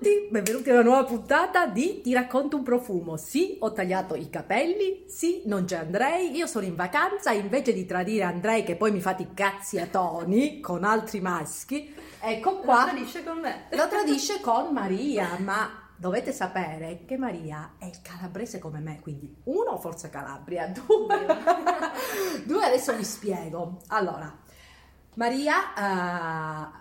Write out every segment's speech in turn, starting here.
tutti, benvenuti a una nuova puntata di Ti racconto un profumo. Sì, ho tagliato i capelli, sì, non c'è Andrei, io sono in vacanza, invece di tradire Andrei che poi mi fate i cazzi a Toni con altri maschi, ecco qua. Lo tradisce con me. Lo tradisce con Maria, ma dovete sapere che Maria è calabrese come me, quindi uno, forza Calabria, due, due adesso vi spiego. Allora, Maria,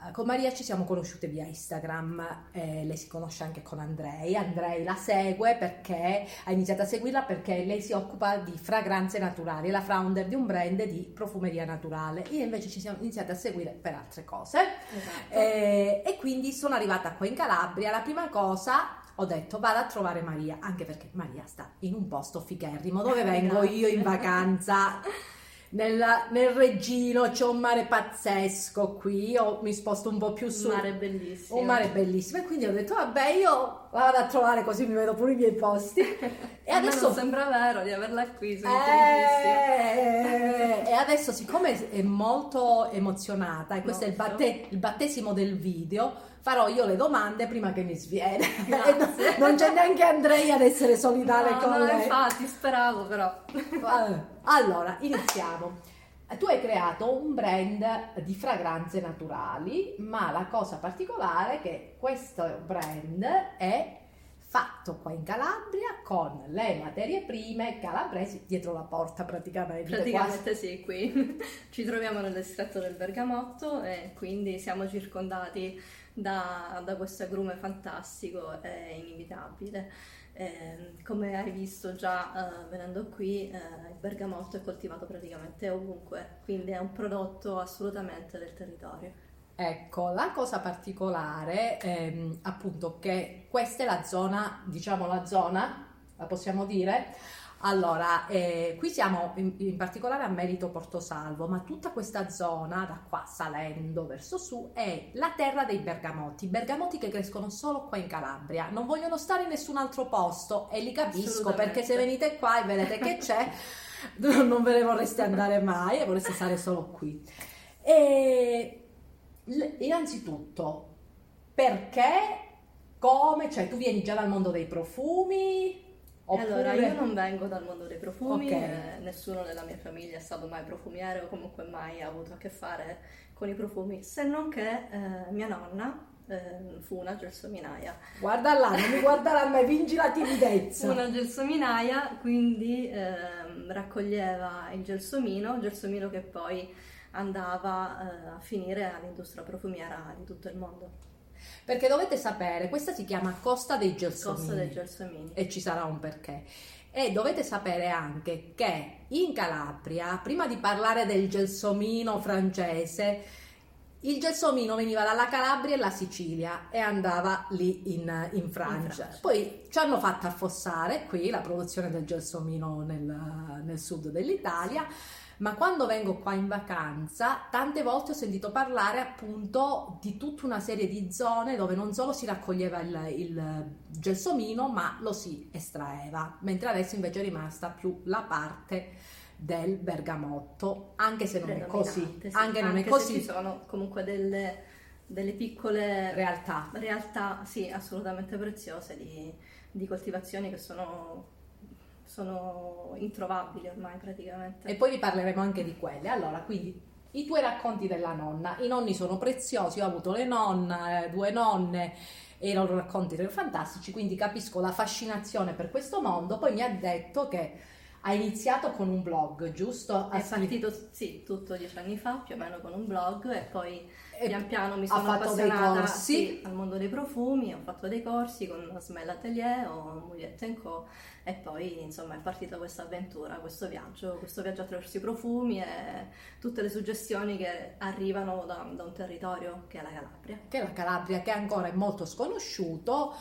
uh, con Maria ci siamo conosciute via Instagram, eh, lei si conosce anche con Andrei, Andrei la segue perché ha iniziato a seguirla perché lei si occupa di fragranze naturali, è la founder di un brand di profumeria naturale, io invece ci siamo iniziate a seguire per altre cose. Esatto. eh, e quindi sono arrivata qua in Calabria, la prima cosa ho detto vado a trovare Maria, anche perché Maria sta in un posto ficherrimo dove vengo io in vacanza. nel, nel Reggino c'è un mare pazzesco qui, io mi sposto un po' più su. Un mare bellissimo. Un mare bellissimo e quindi ho detto vabbè io vado a trovare così mi vedo pure i miei posti. E adesso sembra vero di averla qui, sono eh, adesso siccome è molto emozionata e questo molto. è il, batte, il battesimo del video farò io le domande prima che mi sviene. non c'è neanche Andrea ad essere solidale no, con no, lei. infatti, speravo però. Allora, iniziamo. Tu hai creato un brand di fragranze naturali, ma la cosa particolare è che questo brand è fatto qua in Calabria con le materie prime calabresi dietro la porta praticamente. Praticamente quasi. sì, qui ci troviamo nell'estratto del Bergamotto e quindi siamo circondati da, da questo agrume fantastico e inimitabile. Eh, come hai visto già uh, venendo qui, uh, il bergamotto è coltivato praticamente ovunque, quindi è un prodotto assolutamente del territorio. Ecco, la cosa particolare è ehm, appunto che questa è la zona, diciamo la zona, la possiamo dire, allora, eh, qui siamo in, in, particolare a Merito Portosalvo, ma tutta questa zona, da qua salendo verso su, è la terra dei bergamotti. Bergamotti che crescono solo qua in Calabria, non vogliono stare in nessun altro posto e li capisco perché se venite qua e vedete che c'è, non ve ne vorreste andare mai e vorreste stare solo qui. E innanzitutto, perché, come, cioè tu vieni già dal mondo dei profumi? Oppure... Allora, io non vengo dal mondo dei profumi, okay. eh, nessuno nella mia famiglia è stato mai profumiere o comunque mai ha avuto a che fare con i profumi, se non che eh, mia nonna eh, fu una gelsominaia. Guarda là, non mi guardare a me, vinci la timidezza. Una gelsominaia, quindi ehm, raccoglieva il gelsomino, gelsomino che poi andava eh, a finire all'industria profumiera di tutto il mondo. Perché dovete sapere, questa si chiama Costa dei Gelsomini. Costa dei Gelsomini. E ci sarà un perché. E dovete sapere anche che in Calabria, prima di parlare del gelsomino francese, il gelsomino veniva dalla Calabria e la Sicilia e andava lì in, in, Francia. in Francia. Poi ci hanno fatto affossare qui la produzione del gelsomino nel, nel sud dell'Italia ma quando vengo qua in vacanza tante volte ho sentito parlare appunto di tutta una serie di zone dove non solo si raccoglieva il, il gelsomino ma lo si estraeva, mentre adesso invece è rimasta più la parte del bergamotto, anche se non è così, sì, anche non anche è così. ci sono comunque delle, delle piccole realtà. realtà, sì, assolutamente preziose di, di coltivazioni che sono sono introvabili ormai praticamente. E poi vi parleremo anche di quelle. Allora, quindi i tuoi racconti della nonna, i nonni sono preziosi, ho avuto le nonne, due nonne e i loro racconti erano fantastici, quindi capisco la fascinazione per questo mondo. Poi mi ha detto che ha iniziato con un blog, giusto? È partito, sì, tutto dieci anni fa, più o meno con un blog e poi pian piano mi sono appassionata sì, al mondo dei profumi, ho fatto dei corsi con Smell Atelier o Mugliette Co e poi insomma è partita questa avventura, questo viaggio, questo viaggio attraverso i profumi e tutte le suggestioni che arrivano da, da un territorio che è la Calabria. Che è la Calabria, che ancora è molto sconosciuto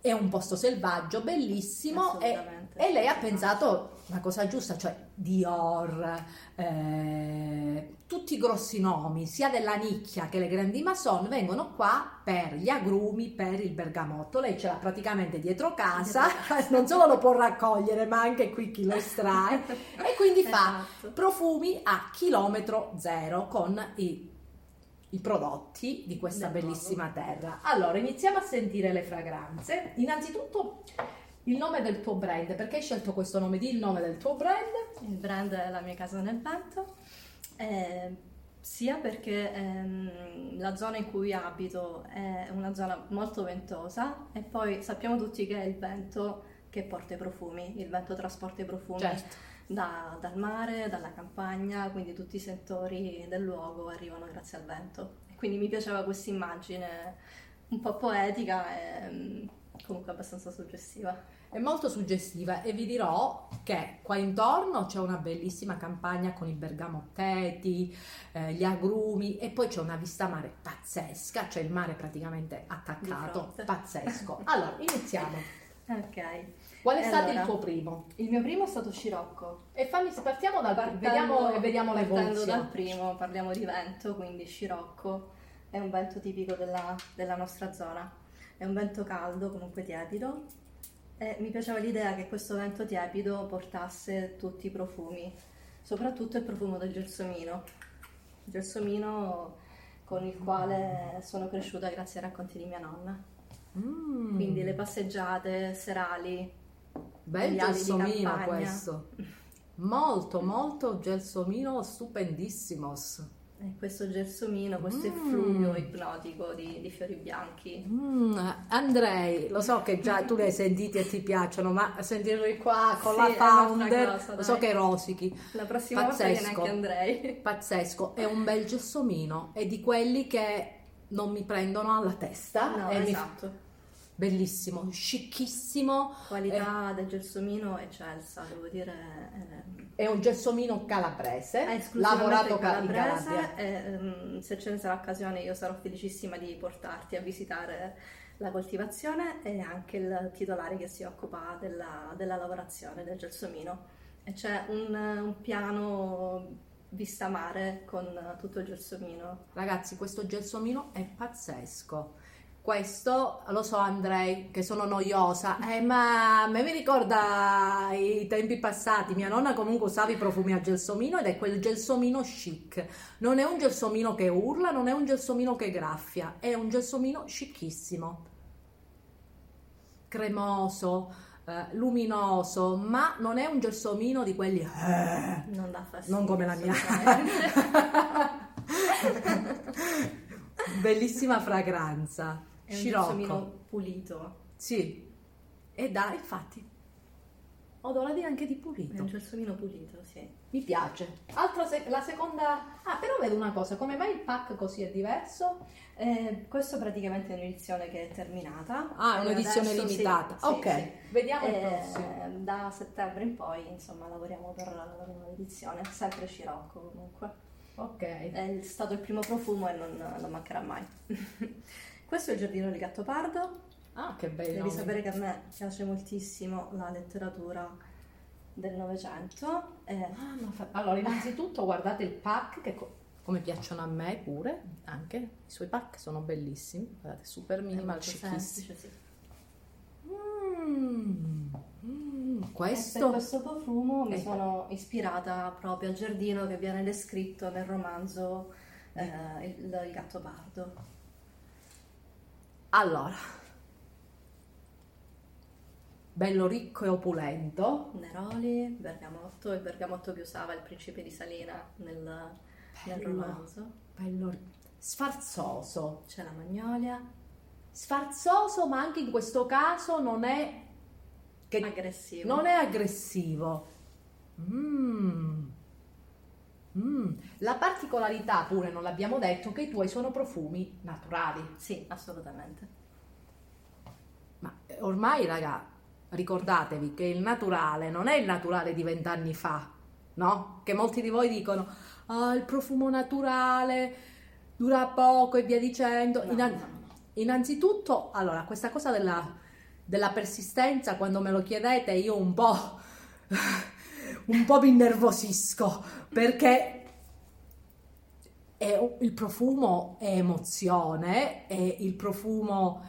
è un posto selvaggio, bellissimo e, e, lei ha pensato la cosa giusta, cioè Dior, eh, tutti i grossi nomi, sia della nicchia che le grandi mason, vengono qua per gli agrumi, per il bergamotto. Lei ce l'ha praticamente dietro casa, non solo lo può raccogliere, ma anche qui chi lo estrae. e quindi fa esatto. profumi a chilometro zero con i i prodotti di questa Del bellissima terra. Allora, iniziamo a sentire le fragranze. Innanzitutto il nome del tuo brand, perché hai scelto questo nome? Di il nome del tuo brand? Il brand è La mia casa nel vento. Eh, sia perché ehm, la zona in cui abito è una zona molto ventosa e poi sappiamo tutti che è il vento che porta i profumi, il vento trasporta i profumi certo. Da, dal mare, dalla campagna, quindi tutti i sentori del luogo arrivano grazie al vento. E quindi mi piaceva questa immagine un po' poetica e comunque abbastanza suggestiva è molto suggestiva e vi dirò che qua intorno c'è una bellissima campagna con i bergamotteti, eh, gli agrumi e poi c'è una vista mare pazzesca, c'è il mare praticamente attaccato, pazzesco. Allora, iniziamo. Ok. Qual è allora, stato il tuo primo? Il mio primo è stato Scirocco. E fammi, partiamo dal partendo, vediamo, e vediamo l'evoluzione. dal primo, parliamo di vento, quindi Scirocco è un vento tipico della, della nostra zona. È un vento caldo, comunque tiepido, e mi piaceva l'idea che questo vento tiepido portasse tutti i profumi, soprattutto il profumo del gelsomino. Gelsomino con il quale sono cresciuta grazie ai racconti di mia nonna. Mm. Quindi le passeggiate serali. Bel gelsomino questo. Molto, molto gelsomino stupendissimos. E questo gelsomino, questo mm. effluvio ipnotico di, di fiori bianchi. Mm. Andrei, lo so che già tu li hai sentiti e ti piacciono, ma sentirli qua con sì, la founder, cosa, lo so che rosichi. La prossima Pazzesco. volta che neanche andrei. Pazzesco, è un bel gelsomino, è di quelli che non mi prendono alla testa. No, esatto. Mi bellissimo, scicchissimo. Qualità eh, del gelsomino eccelsa, devo dire. Eh, è un gelsomino calabrese, lavorato calabrese. E, um, se ce ne sarà occasione, io sarò felicissima di portarti a visitare la coltivazione e anche il titolare che si occupa della, della lavorazione del gelsomino. E c'è un, un piano vista mare con tutto il gelsomino. Ragazzi, questo gelsomino è pazzesco. Questo lo so Andrei che sono noiosa eh, ma me mi ricorda i tempi passati. Mia nonna comunque usava i profumi a gelsomino ed è quel gelsomino chic. Non è un gelsomino che urla non è un gelsomino che graffia è un gelsomino chicissimo cremoso eh, luminoso ma non è un gelsomino di quelli eh, non dà fastidio non come la mia bellissima fragranza è un gelsomino pulito. Sì, e dà infatti odore di anche di pulito. È un gelsomino pulito, sì. Mi piace. Altra se- la seconda... Ah, però vedo una cosa, come mai il pack così è diverso? Eh, questo praticamente è un'edizione che è terminata. Ah, è un'edizione limitata. Sì, ok, sì, vediamo il eh, prossimo. Da settembre in poi, insomma, lavoriamo per la nuova edizione, sempre Scirocco comunque. Ok. È stato il primo profumo e non, non mancherà mai. Questo è il giardino del gatto pardo. Ah, che bello! Devi sapere che a me piace moltissimo la letteratura del Novecento. Eh. Allora, innanzitutto guardate il pack che co- come piacciono a me pure, anche i suoi pack sono bellissimi. Guardate, super minimal, sì. Mm, mm, questo... per questo profumo mi eh. sono ispirata proprio al giardino che viene descritto nel romanzo eh, il, il gatto pardo. Allora, bello ricco e opulento. Neroli, bergamotto, il bergamotto che usava il principe di Salina nel, nel romanzo. Bello sfarzoso. C'è la magnolia. Sfarzoso, ma anche in questo caso non è che aggressivo. Non è aggressivo. Mmm. Mm. La particolarità, pure non l'abbiamo detto, che i tuoi sono profumi naturali. Sì, assolutamente. Ma eh, ormai, raga, ricordatevi che il naturale non è il naturale di vent'anni fa, no? Che molti di voi dicono, ah, il profumo naturale dura poco e via dicendo. No, Innan- no. Innanzitutto, allora, questa cosa della, della persistenza, quando me lo chiedete, io un po' un po' mi innervosisco perché è, il profumo è emozione e il profumo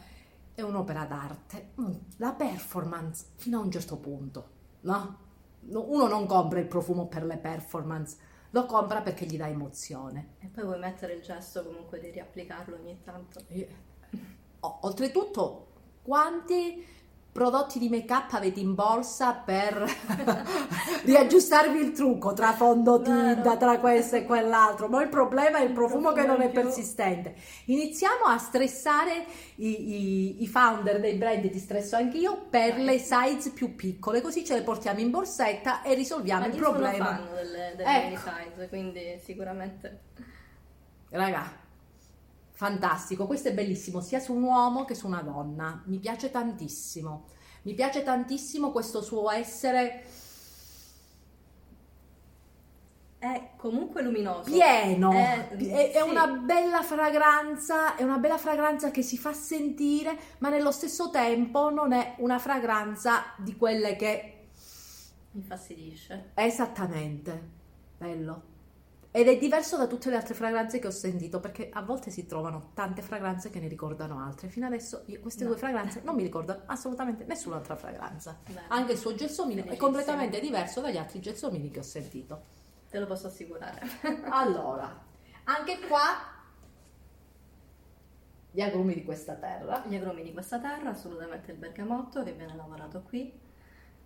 è un'opera d'arte. Mm, la performance fino a un certo punto, no? Uno non compra il profumo per le performance, lo compra perché gli dà emozione. E poi vuoi mettere il gesto comunque di riapplicarlo ogni tanto. E, oltretutto, quanti prodotti di make up avete in borsa per riaggiustarvi il trucco tra fondotinta, tra questo e quell'altro, ma il problema è il profumo che non è persistente. Iniziamo a stressare i, i, i founder dei brand, ti stresso anch'io, per le size più piccole, così ce le portiamo in borsetta e risolviamo ma il problema. Ma sono delle, delle ecco. mini size, quindi sicuramente... Raga, fantastico, questo è bellissimo sia su un uomo che su una donna, mi piace tantissimo, mi piace tantissimo questo suo essere è comunque luminoso. Pieno, è, è, è una bella fragranza, è una bella fragranza che si fa sentire, ma nello stesso tempo non è una fragranza di quelle che infastidisce. Esattamente, bello. Ed è diverso da tutte le altre fragranze che ho sentito, perché a volte si trovano tante fragranze che ne ricordano altre. Fino adesso io queste no. due fragranze non mi ricordano assolutamente nessun'altra fragranza. Bene. Anche il suo gelsomino è completamente diverso dagli altri gelsomini che ho sentito. Te lo posso assicurare. allora, anche qua gli agrumi di questa terra. Gli agrumi di questa terra, assolutamente il bergamotto che viene lavorato qui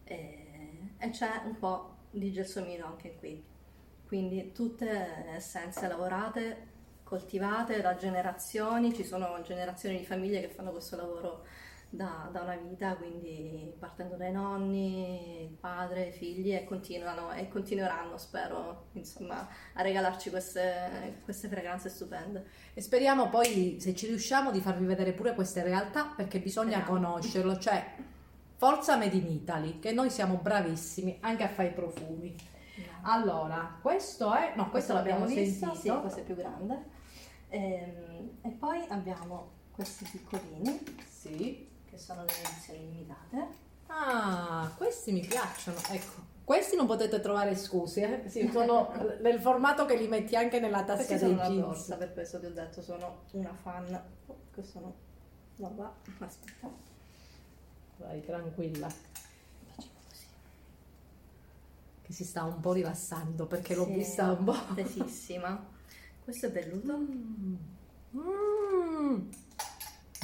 e, e c'è un po' di gelsomino anche qui quindi tutte essenze lavorate, coltivate da generazioni, ci sono generazioni di famiglie che fanno questo lavoro da, da, una vita, quindi partendo dai nonni, il padre, i figli e continuano e continueranno, spero, insomma, a regalarci queste, queste fragranze stupende. E speriamo poi, se ci riusciamo, di farvi vedere pure queste realtà perché bisogna speriamo. conoscerlo, cioè forza Made in Italy, che noi siamo bravissimi anche a fare i profumi. Allora, questo è... No, questo, questo l'abbiamo visto. Sì, questo è più grande. E, ehm, e poi abbiamo questi piccolini. Sì. Che sono le edizioni limitate. Ah, questi mi piacciono. Ecco, questi non potete trovare scuse, eh? sì, sono nel formato che li metti anche nella tasca questi dei sono jeans. Borsa, per questo ti ho detto, sono una fan. Oh, questo no. No, va. Aspetta. Vai, tranquilla che si sta un po' rilassando perché l'ho vista un po'. Tesissima. Questo è velluto. Mm. Mm.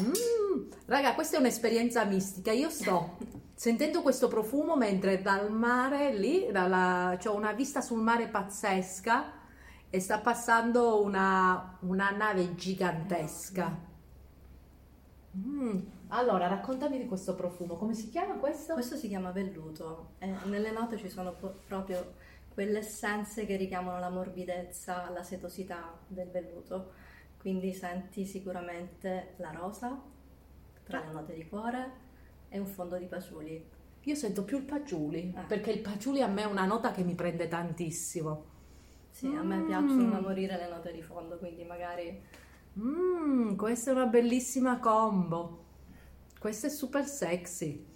Mm. Raga, questa è un'esperienza mistica. Io sto sentendo questo profumo mentre dal mare lì, dalla, cioè una vista sul mare pazzesca e sta passando una, una nave gigantesca. Mm. Allora, raccontami di questo profumo, come si chiama questo? Questo si chiama velluto. Eh, nelle note ci sono po- proprio quelle essenze che richiamano la morbidezza, la setosità del velluto. Quindi senti sicuramente la rosa tra le note di cuore e un fondo di paciuli. Io sento più il paciuli, eh. perché il paciuli a me è una nota che mi prende tantissimo. Sì, mm. a me piacciono da morire le note di fondo, quindi magari... Mmm, questa è una bellissima combo. Questo è super sexy.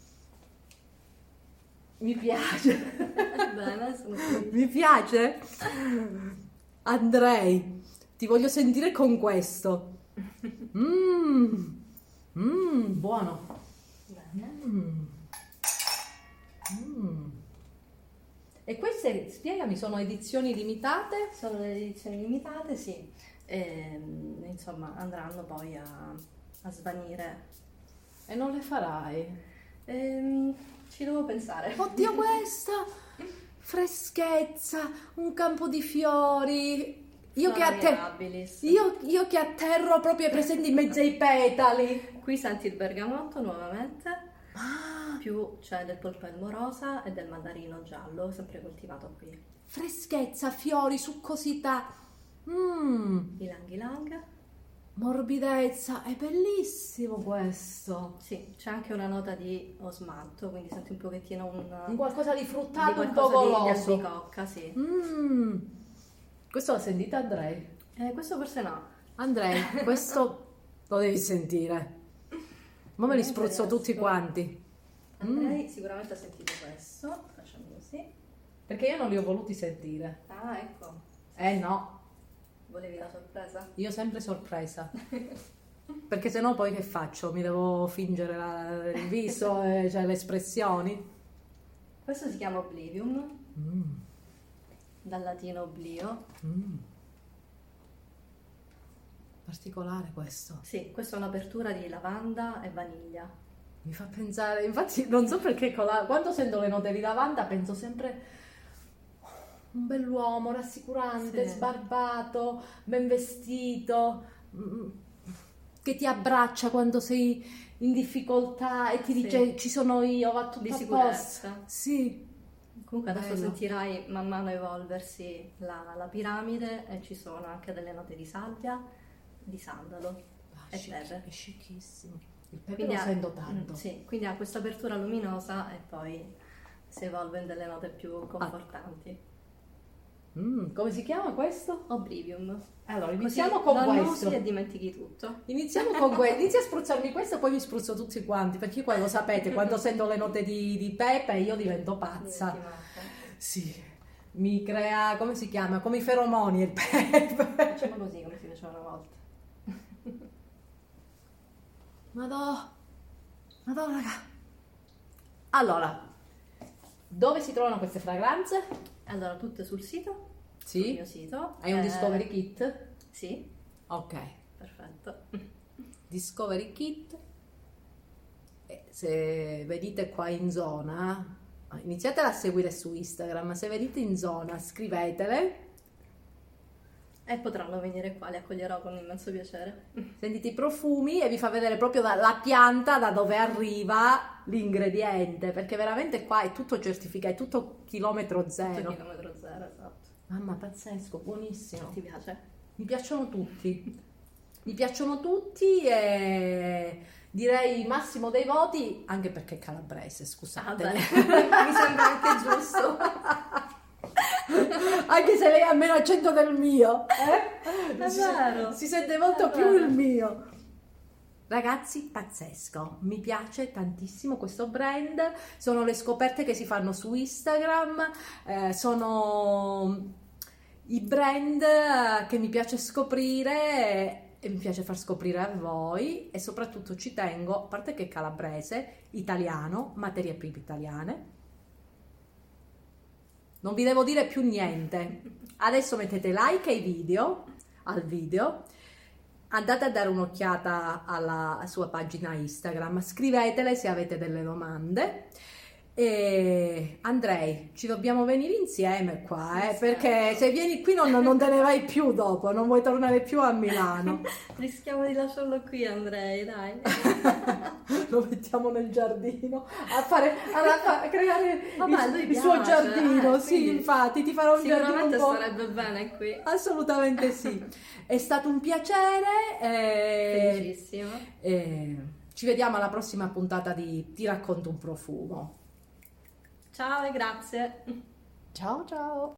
Mi piace. Bene, Mi piace. Andrei, ti voglio sentire con questo. Mmm, mm, buono. Mm. Mm. E queste, spiegami, sono edizioni limitate? Sono delle edizioni limitate, sì. E, ehm, insomma, andranno poi a, a svanire e non le farai? Ehm, ci devo pensare. Oddio, questa freschezza, un campo di fiori. Io che, atter- io, io che, atterro proprio presenti in mezzo ai petali. Qui senti il bergamotto nuovamente. Ah. Più c'è del polpelmo rosa e del mandarino giallo, sempre coltivato qui. Freschezza, fiori, succosità. Mmm. Ilang ilang. Morbidezza, è bellissimo questo. Sì, c'è anche una nota di osmanto, quindi senti un pochettino un, un qualcosa di fruttato, di un po' goloso. Di albicocca, sì. Mm. Questo l'ha sentito Andrei? Eh, questo forse no. Andrei, questo lo devi sentire. Ma me li spruzzo tutti quanti. Andrei mm. sicuramente ha sentito questo, facciamo così. Perché io non li ho voluti sentire. Ah, ecco. Eh no, Volevi la sorpresa? Io sempre sorpresa. Perché sennò poi che faccio? Mi devo fingere la, il viso, cioè le espressioni. Questo si chiama Oblivium. Mm. dal latino oblio. Mm. Particolare questo. Sì, questa è un'apertura di lavanda e vaniglia. Mi fa pensare, infatti non so perché la, quando sento le note di lavanda penso sempre un bell'uomo rassicurante, sì. sbarbato, ben vestito, mm, che ti abbraccia quando sei in difficoltà e ti sì. dice ci sono io, va tutto di a sicurezza. posto. Sì. Comunque adesso Bello. sentirai man mano evolversi la, la, piramide e ci sono anche delle note di salvia, di sandalo ah, e chic, pepe. È scicchissimo. Il pepe quindi lo ha, sento tanto. Mm, sì, quindi ha questa apertura luminosa e poi si evolve in delle note più ah. confortanti. Ah. Mm, come si chiama questo? Oblivium. Allora, iniziamo Così con questo. e dimentichi tutto. Iniziamo con questo. Inizia a spruzzarmi questo e poi mi spruzzo tutti quanti, perché poi lo sapete, quando sento le note di, di Pepe io divento pazza. Sì, mi crea, come si chiama? Come i feromoni il Pepe. Facciamo così come si faceva una volta. Madò. Madò, raga. Allora, dove si trovano queste fragranze? Allora, tutte sul sito? Sì. Mio sito. Hai un eh, Discovery Kit? Sì. Ok. Perfetto. Discovery Kit. Se vedete qua in zona, iniziatela a seguire su Instagram, se vedete in zona scrivetele e potranno venire qua, li accoglierò con immenso piacere. Sentite i profumi e vi fa vedere proprio la pianta da dove arriva l'ingrediente, perché veramente qua è tutto certificato, è tutto chilometro zero. Tutto chilometro zero, esatto. Mamma, pazzesco, buonissimo. Ti piace? Mi piacciono tutti. Mi piacciono tutti e direi massimo dei voti, anche perché è calabrese, scusate. Ah, Mi sembra anche giusto. anche se lei ha meno accento del mio. Eh? È vero. Si, sente molto più il mio. Ragazzi, pazzesco, mi piace tantissimo questo brand, sono le scoperte che si fanno su Instagram, eh, sono i brand che mi piace scoprire e mi piace far scoprire a voi. E soprattutto ci tengo, a parte che è calabrese, italiano, materie prime italiane, non vi devo dire più niente. Adesso mettete like ai video, al video, andate a dare un'occhiata alla sua pagina Instagram, scrivetele se avete delle domande e Andrei, ci dobbiamo venire insieme qua, eh, perché se vieni qui non, non, te ne vai più dopo, non vuoi tornare più a Milano. Rischiamo di lasciarlo qui Andrei, dai. Lo mettiamo nel giardino a, fare, a, a creare Vabbè, il, il suo giardino. Eh, sì, infatti, ti farò un giardino un po'... starebbe bene qui. Assolutamente sì. È stato un piacere. Eh, Felicissimo. Eh, ci vediamo alla prossima puntata di Ti racconto un profumo. Ciao e grazie. Ciao ciao.